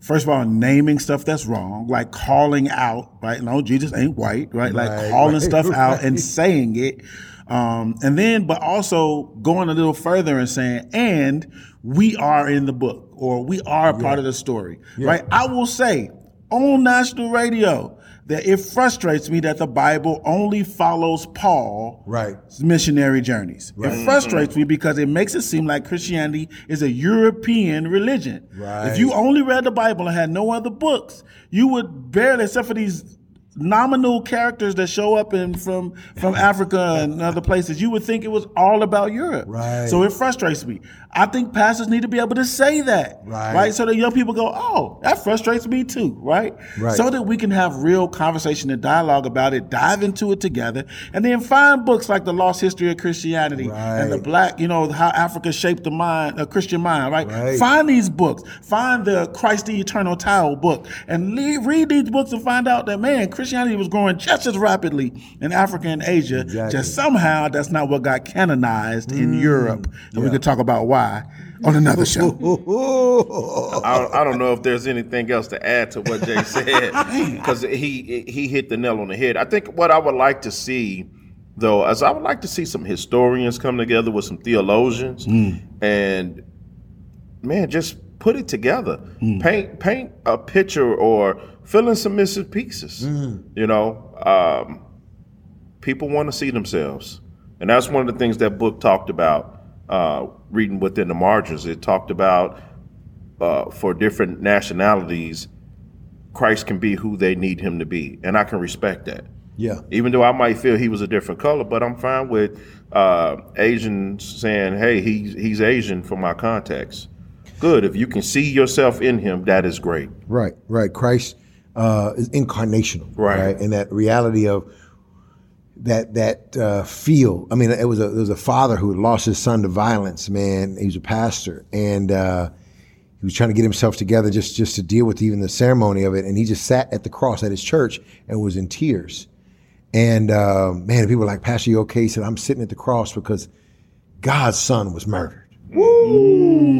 first of all, naming stuff that's wrong, like calling out, right? No, Jesus ain't white, right? Like Right, calling right, stuff out and saying it. Um, and then, but also going a little further and saying, and we are in the book or we are a part of the story, right? I will say on national radio that it frustrates me that the Bible only follows Paul Right. missionary journeys. It frustrates me because it makes it seem like Christianity is a European religion. Right. If you only read the Bible and had no other books, you would barely, except for these nominal characters that show up in from from Africa and other places, you would think it was all about Europe. Right. So it frustrates me. I think pastors need to be able to say that. Right. Right. So that young people go, oh, that frustrates me too. Right. Right. So that we can have real conversation and dialogue about it, dive into it together, and then find books like The Lost History of Christianity and the Black, you know, how Africa shaped the mind, a Christian mind, right? Right. Find these books. Find the Christ the Eternal Tao book and read these books and find out that, man, Christianity was growing just as rapidly in Africa and Asia. Exactly. Just somehow that's not what got canonized in Mm. Europe. And we could talk about why on another show. I, I don't know if there's anything else to add to what Jay said because he he hit the nail on the head. I think what I would like to see, though, is I would like to see some historians come together with some theologians hmm. and man, just put it together. Hmm. Paint paint a picture or fill in some missing pieces. Hmm. You know, um, people want to see themselves, and that's one of the things that book talked about. Uh, reading within the margins, it talked about uh, for different nationalities, Christ can be who they need him to be, and I can respect that. Yeah. Even though I might feel he was a different color, but I'm fine with uh, Asians saying, "Hey, he's he's Asian for my context." Good. If you can see yourself in him, that is great. Right, right. Christ uh, is incarnational, Right. And that reality of that that uh, feel. I mean, it was a there was a father who had lost his son to violence. Man, he was a pastor, and uh, he was trying to get himself together just just to deal with even the ceremony of it. And he just sat at the cross at his church and was in tears. And uh, man, people were like, Pastor, you okay? He said, I'm sitting at the cross because God's son was murdered. Woo!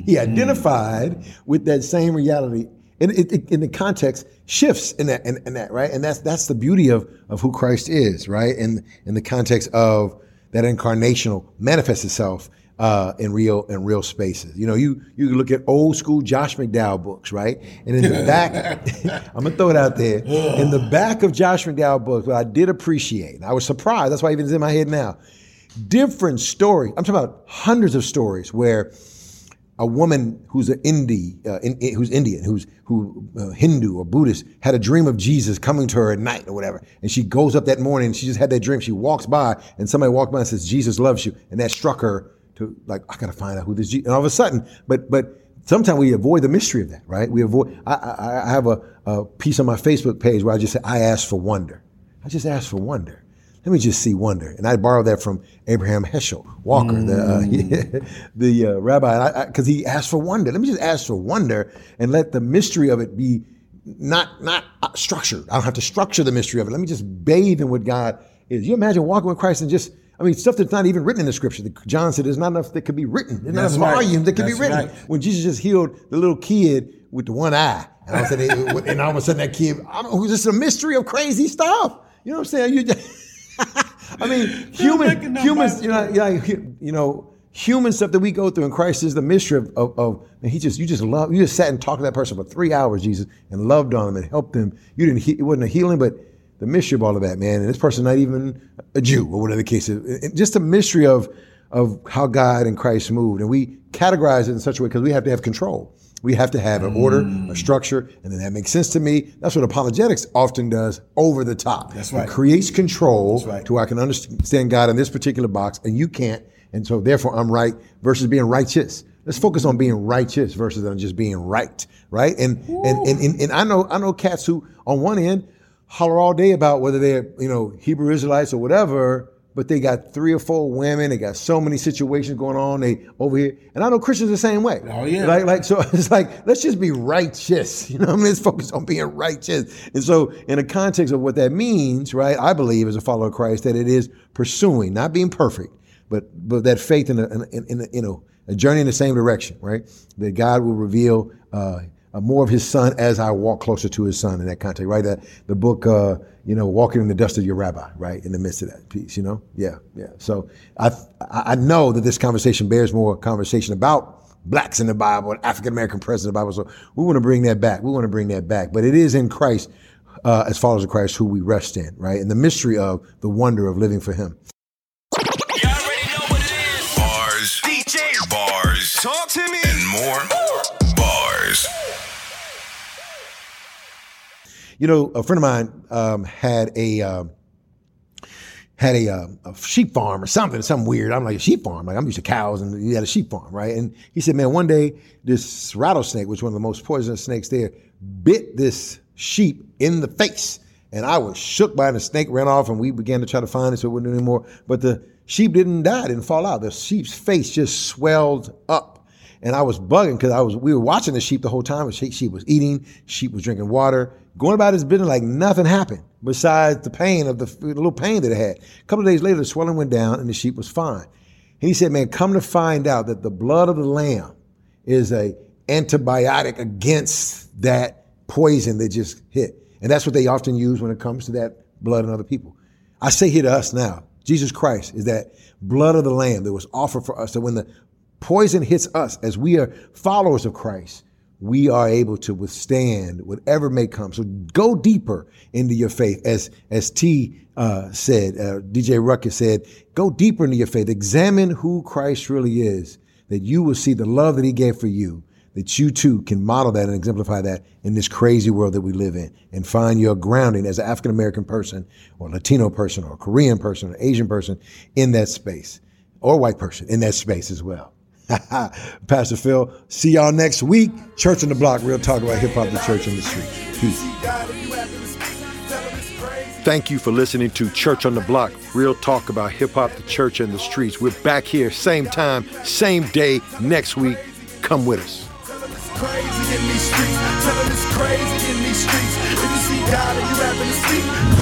He identified with that same reality. And it, it, in the context shifts in that, in, in, that, right? And that's that's the beauty of of who Christ is, right? And in the context of that incarnational manifests itself uh, in real in real spaces. You know, you you look at old school Josh McDowell books, right? And in the back, I'm gonna throw it out there. In the back of Josh McDowell books, what I did appreciate, and I was surprised. That's why even it's in my head now. Different story. I'm talking about hundreds of stories where a woman who's an Indi, uh, in, in, who's Indian, who's who uh, Hindu or Buddhist, had a dream of Jesus coming to her at night or whatever, and she goes up that morning. and She just had that dream. She walks by, and somebody walked by and says, "Jesus loves you," and that struck her to like, I gotta find out who this. Jesus. And all of a sudden, but but sometimes we avoid the mystery of that, right? We avoid. I, I, I have a, a piece on my Facebook page where I just say, "I ask for wonder." I just ask for wonder let me just see wonder. And I borrowed that from Abraham Heschel Walker, mm. the, uh, the uh, rabbi, because he asked for wonder. Let me just ask for wonder and let the mystery of it be not not uh, structured. I don't have to structure the mystery of it. Let me just bathe in what God is. You imagine walking with Christ and just, I mean, stuff that's not even written in the scripture. John said there's not enough that could be written. There's that's not enough right. volume that could be written. Right. When Jesus just healed the little kid with the one eye. And all of a sudden, and all of a sudden that kid, I don't know, just a mystery of crazy stuff. You know what I'm saying? You just, I mean, human, humans, you know, yeah, you know, human stuff that we go through in Christ is the mystery of, of, of he just, you just love, you just sat and talked to that person for three hours, Jesus, and loved on them and helped them. You didn't, it wasn't a healing, but the mystery of all of that, man. And this person not even a Jew or whatever the case is. Just a mystery of, of how God and Christ moved. And we categorize it in such a way because we have to have control. We have to have an order, mm. a structure, and then that makes sense to me. That's what apologetics often does over the top. That's right. It creates control right. to where I can understand God in this particular box and you can't. And so therefore I'm right versus being righteous. Let's focus on being righteous versus on just being right. Right. And, and, and, and, and I know, I know cats who on one end holler all day about whether they're, you know, Hebrew Israelites or whatever, but they got three or four women. They got so many situations going on. They over here, and I know Christians the same way. Oh yeah, like like so. It's like let's just be righteous. You know, I mean, let's focus on being righteous. And so, in the context of what that means, right? I believe as a follower of Christ that it is pursuing, not being perfect, but but that faith in a, in, in a, you know a journey in the same direction, right? That God will reveal. Uh, uh, more of his son as I walk closer to his son in that context, right? That the book, uh, you know, walking in the dust of your rabbi, right? In the midst of that piece, you know? Yeah, yeah. So I, I know that this conversation bears more conversation about blacks in the Bible and African American presence in the Bible. So we want to bring that back. We want to bring that back. But it is in Christ, uh, as followers of Christ, who we rest in, right? And the mystery of the wonder of living for him. Bars. DJ. Bars. Talk to me. And more. You know, a friend of mine um, had a um, had a, uh, a, sheep farm or something, something weird. I'm like a sheep farm. Like I'm used to cows, and he had a sheep farm, right? And he said, man, one day this rattlesnake, which was one of the most poisonous snakes there, bit this sheep in the face, and I was shook by it. The snake ran off, and we began to try to find it so it wouldn't do anymore. But the sheep didn't die, didn't fall out. The sheep's face just swelled up and I was bugging because I was we were watching the sheep the whole time. The sheep was eating, sheep was drinking water, going about his business like nothing happened besides the pain of the, the little pain that it had. A couple of days later, the swelling went down and the sheep was fine. He said, "Man, come to find out that the blood of the lamb is a antibiotic against that poison that just hit, and that's what they often use when it comes to that blood in other people." I say here to us now, Jesus Christ is that blood of the lamb that was offered for us. So when the poison hits us as we are followers of Christ, we are able to withstand whatever may come. So go deeper into your faith, as as T uh, said, uh, DJ Ruckus said, go deeper into your faith. Examine who Christ really is, that you will see the love that He gave for you, that you too can model that and exemplify that in this crazy world that we live in, and find your grounding as an African American person, or Latino person, or Korean person, or Asian person in that space, or white person in that space as well. Pastor Phil, see y'all next week. Church on the Block, real talk about hip hop, the church, and the street. Peace. Tell 'em it's crazy. Thank you for listening to Church on the Block, real talk about hip hop, the church, and the streets. We're back here, same time, same day, next week. Come with us. Tell 'em it's crazy in these streets. Tell 'em it's crazy in these streets. If you see God and you happen to speak,